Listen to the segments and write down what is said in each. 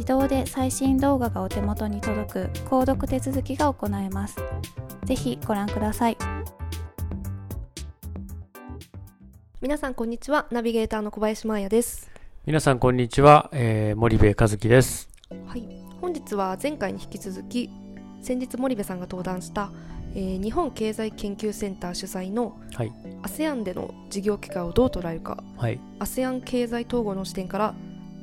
自動で最新動画がお手元に届く購読手続きが行えます。ぜひご覧ください。皆さんこんにちは。ナビゲーターの小林真彩です。皆さんこんにちは、えー、森部和樹です。はい。本日は前回に引き続き先日森部さんが登壇した、えー、日本経済研究センター主催の、はい、ASEAN での事業機会をどう捉えるか、はい、ASEAN 経済統合の視点から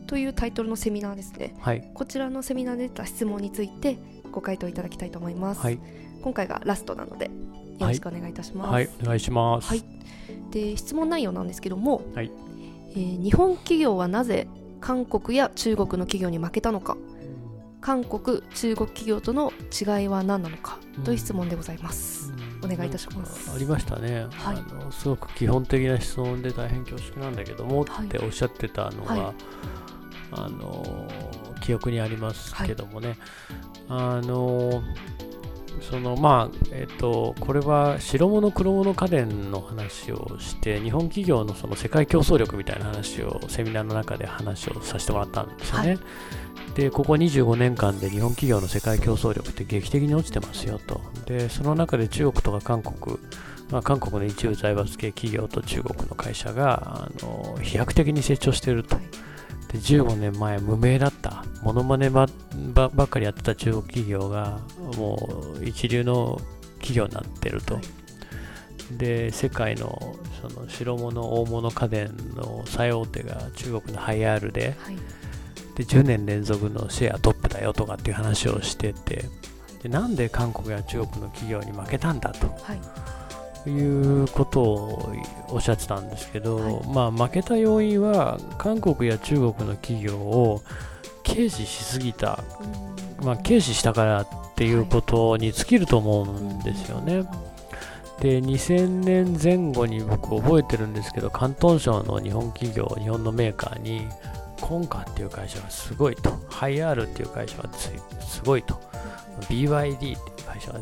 というタイトルのセミナーですね、はい、こちらのセミナーで出た質問についてご回答いただきたいと思います、はい、今回がラストなのでよろしくお願いいたします、はい、お願いします、はい、で質問内容なんですけども、はい。えー、日本企業はなぜ韓国や中国の企業に負けたのか韓国中国企業との違いは何なのかという質問でございます、お願いいたします。ありましたね、はい、あのすごく基本的な質問で大変恐縮なんだけども、っておっしゃってたのが、はい、あの記憶にありますけどもね、あのそのまあえっとこれは白物黒物家電の話をして日本企業のその世界競争力みたいな話をセミナーの中で話をさせてもらったんですよね。はい、でここ25年間で日本企業の世界競争力って劇的に落ちてますよと。でその中で中国とか韓国まあ、韓国の一部財閥系企業と中国の会社があの飛躍的に成長していると。で15年前無名だった。モノマネばばっかりやってた中国企業がもう一流の企業になってると、はい、で世界のその白物大物家電の最大手が中国のハイアールではい、で10年連続のシェアトップだよとかっていう話をしててでなんで韓国や中国の企業に負けたんだと、はいいうことをおっしゃってたんですけど、はい、まあ、負けた要因は韓国や中国の企業を軽視しすぎた、まあ、軽視したからっていうことに尽きると思うんですよね。で2000年前後に僕覚えてるんですけど広東省の日本企業日本のメーカーにコンカっていう会社がすごいと。ハイアールっていう会社がすごいと。BYD っていう会社、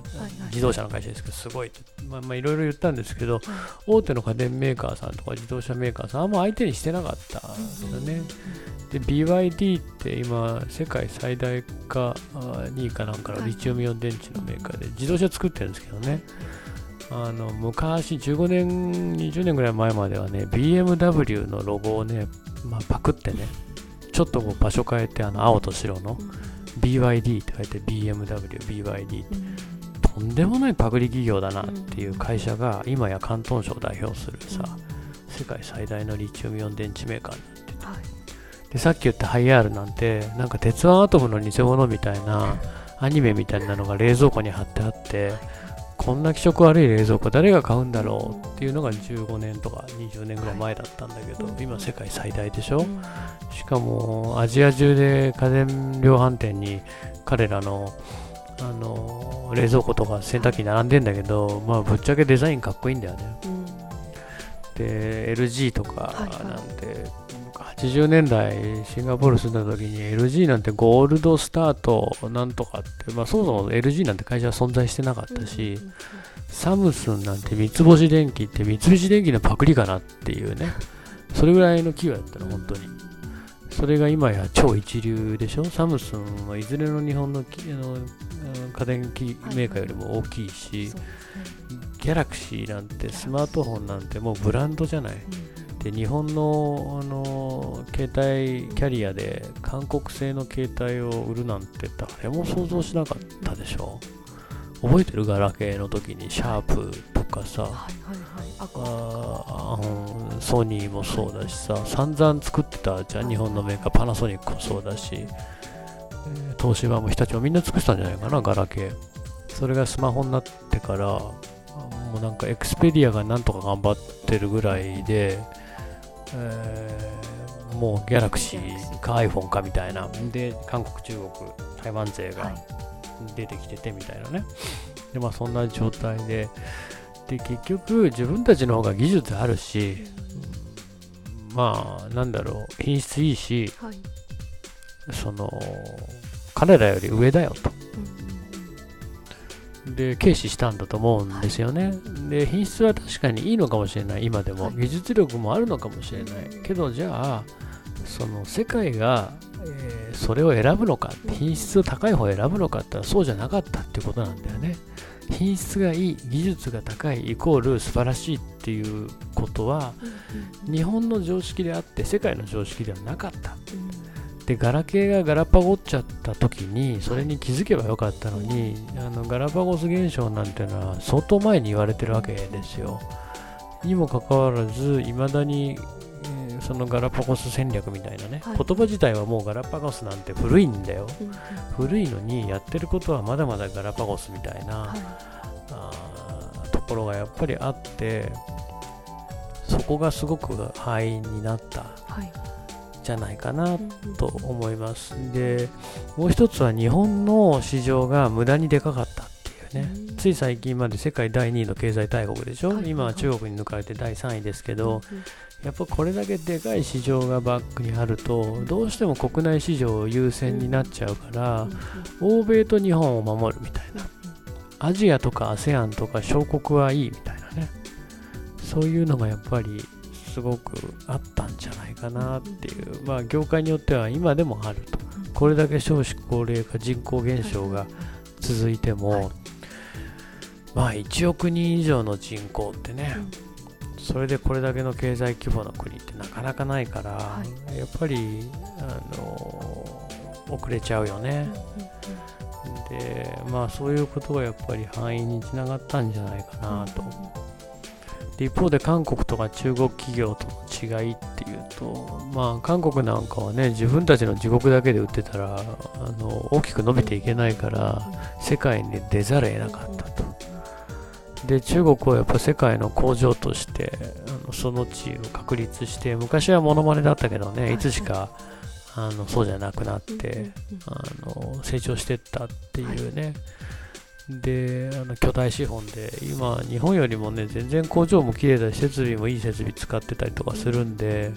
自動車の会社ですけど、すごい、まあ、まあいろいろ言ったんですけど、大手の家電メーカーさんとか自動車メーカーさん、あんま相手にしてなかったんですよね。で、BYD って今、世界最大か2位かなんかのリチウムイオン電池のメーカーで、自動車作ってるんですけどね。あの昔、15年、20年ぐらい前まではね、BMW のロゴをね、まあ、パクってね、ちょっとこう場所変えて、あの青と白の、BYD って書いて BMW、BYD、とんでもないパクリ企業だなっていう会社が今や広東省を代表するさ、世界最大のリチウムイオン電池メーカーになってて、はい、でさっき言ったハイアールなんてなんか鉄腕アトムの偽物みたいなアニメみたいなのが冷蔵庫に貼ってあってこんな気色悪い冷蔵庫誰が買うんだろうっていうのが15年とか20年ぐらい前だったんだけど、今世界最大でしょ、しかもアジア中で家電量販店に彼らのあの冷蔵庫とか洗濯機並んでんだけど、まあ、ぶっちゃけデザインかっこいいんだよね。で LG とかなんて、80年代シンガポール住んだ時に LG なんてゴールドスタートなんとかって、まあ、そもそも LG なんて会社は存在してなかったし、サムスンなんて三つ星電機って三菱電機のパクリかなっていうね。それぐらいの企業やったの本当に。それが今や超一流でしょ？サムスンはいずれの日本の家電機メーカーよりも大きいし、ギャラクシーなんてスマートフォンなんてもうブランドじゃない、で日本のあの携帯キャリアで韓国製の携帯を売るなんて誰も想像しなかったでしょ？覚えてるガラケーの時にシャープとかさ、はいはいはい、ソニーもそうだしさ。散々作ってたじゃん。日本のメーカーパナソニックもそうだし、えー、東芝も日立もみんな作ってたんじゃないかなガラケー。それがスマホになってからもうなんかエクスペディアがなんとか頑張ってるぐらいで、えー、もうギャラクシーか iPhone かみたいな。で韓国中国台湾勢が出てきててみたいなね。でまあそんな状態で。で結局自分たちの方が技術あるしまあなんだろう。品質いいし、はい、その彼らより上だよと、で軽視したんだと思うんですよね、はい、で品質は確かにいいのかもしれない。今でも、はい、技術力もあるのかもしれない。けどじゃあその世界が、えー、それを選ぶのか品質を高い方を選ぶのかってそうじゃなかったってことなんだよね。品質がいい技術が高いイコール素晴らしいっていうことは、日本の常識であって世界の常識ではなかった、でガラケーがガラパゴっちゃった時にそれに気づけばよかったのにあのガラパゴス現象なんていうのは相当前に言われてるわけですよにもかかわらずいまだに、え、そのガラパゴス戦略みたいなね、はい、言葉自体はもうガラパゴスなんて古いんだよ、古いのにやってることはまだまだガラパゴスみたいな、はい、あところがやっぱりあってそこがすごく敗因になった、はいじゃないかなと思います。で、もう一つは日本の市場が無駄にでかかったっていうね、つい最近まで世界第2位の経済大国でしょ、今は中国に抜かれて第3位ですけど、やっぱこれだけでかい市場がバックにあると、どうしても国内市場優先になっちゃうから、欧米と日本を守るみたいな、アジアとか ASEAN とか小国はいいみたいなね、そういうのがやっぱりすごくあったんじゃないかなっていう、まあ、業界によっては今でもあると、これだけ少子高齢化、人口減少が続いても、まあ、1億人以上の人口ってね、それでこれだけの経済規模の国ってなかなかないから、やっぱりあの遅れちゃうよね。でまあそういうことがやっぱり範囲につながったんじゃないかなとで一方で韓国とか中国企業との違いっていうと、まあ、韓国なんかはね自分たちの自国だけで売ってたらあの大きく伸びていけないから世界に出ざるを得なかったと。で中国はやっぱ世界の工場としてあのその地位を確立して昔はモノマネだったけどねい。つしかあのそうじゃなくなってあの成長していったっていうね、であの巨大資本で今日本よりもね全然工場も綺麗だし設備もいい設備使ってたりとかするんで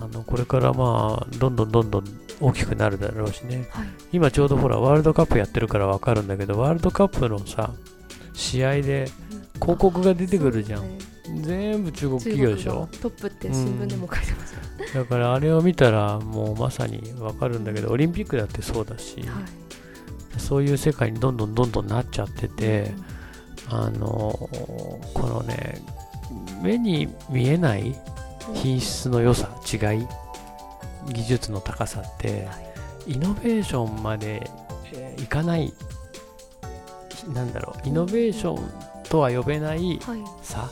あのこれからまあどんどんどんどん大きくなるだろうしね、はい、今ちょうどほらワールドカップやってるから分かるんだけどワールドカップのさ試合で広告が出てくるじゃん、ね、全部中国企業でしょ。トップって新聞でも書いてます、うん、だからあれを見たらもうまさに分かるんだけどオリンピックだってそうだし、はいそういう世界にどんどんどんどんなっちゃってて、あのこのね目に見えない品質の良さ違い技術の高さってイノベーションまでいかないなんだろうイノベーションとは呼べない差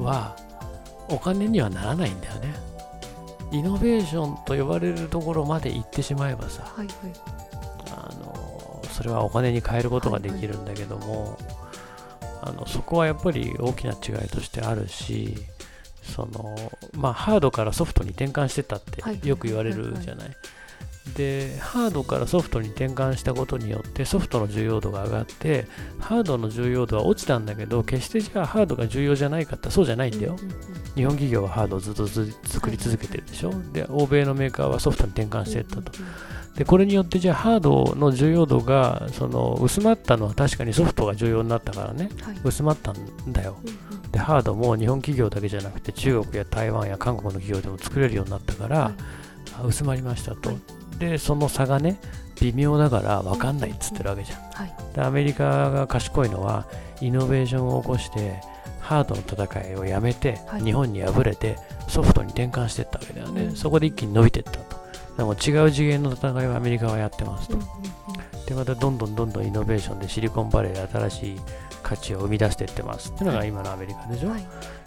はお金にはならないんだよね。イノベーションと呼ばれるところまで行ってしまえばさ、はいはい、それはお金に変えることができるんだけども、あのそこはやっぱり大きな違いとしてあるしそのまあ、ハードからソフトに転換してたってよく言われるじゃない。でハードからソフトに転換したことによってソフトの重要度が上がってハードの重要度は落ちたんだけど決してじゃあハードが重要じゃないかってそうじゃないんだよ、日本企業はハードをずっと作り続けてるでしょ、で欧米のメーカーはソフトに転換していったと、でこれによってじゃあハードの重要度がその薄まったのは確かにソフトが重要になったからね、はい、薄まったんだよ、でハードも日本企業だけじゃなくて中国や台湾や韓国の企業でも作れるようになったから、はい、薄まりましたと、はい、でその差がね微妙だから分かんないっつってるわけじゃん、でアメリカが賢いのはイノベーションを起こしてハードの戦いをやめて、日本に敗れてソフトに転換していったわけだよね、そこで一気に伸びていった。とでも違う次元の戦いをアメリカはやってますと。で、またどんどんどんどんイノベーションでシリコンバレーで新しい価値を生み出していってます。っていうのが今のアメリカでしょ。はい、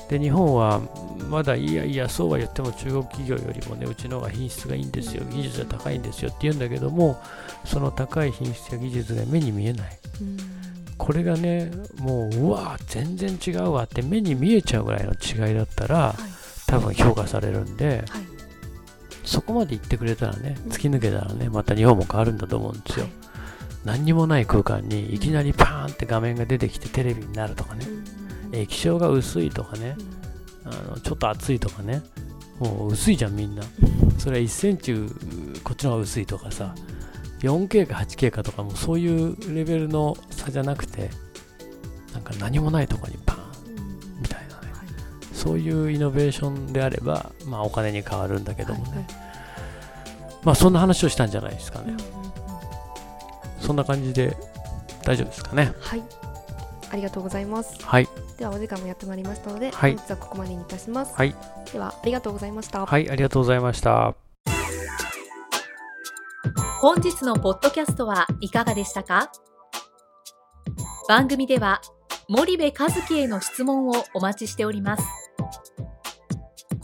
で、日本はまだいやいや、そうは言っても中国企業よりもね、うちの方が品質がいいんですよ、技術が高いんですよ。って言うんだけども、その高い品質や技術が目に見えない。これがね、もう、うわ全然違うわって目に見えちゃうぐらいの違いだったら、はい、多分評価されるんで、はいそこまで行ってくれたらね、突き抜けたらね、また日本も変わるんだと思うんですよ。何にもない空間にいきなりパーンって画面が出てきてテレビになるとかね、液晶が薄いとかね、あのちょっと熱いとかね、もう薄いじゃんみんな。それは1センチこっちの方が薄いとかさ、4K か 8K かとかもそういうレベルの差じゃなくて、なんか何もないところにパーンそういうイノベーションであれば、まあ、お金に変わるんだけどもね、はいはい、まあそんな話をしたんじゃないですかね、そんな感じで大丈夫ですかね。はい。ありがとうございます。はい。ではお時間もやってまいりましたので、はい、本日はここまでにいたします。はい。ではありがとうございました。はいありがとうございました。本日のポッドキャストはいかがでしたか？番組では森部和樹への質問をお待ちしております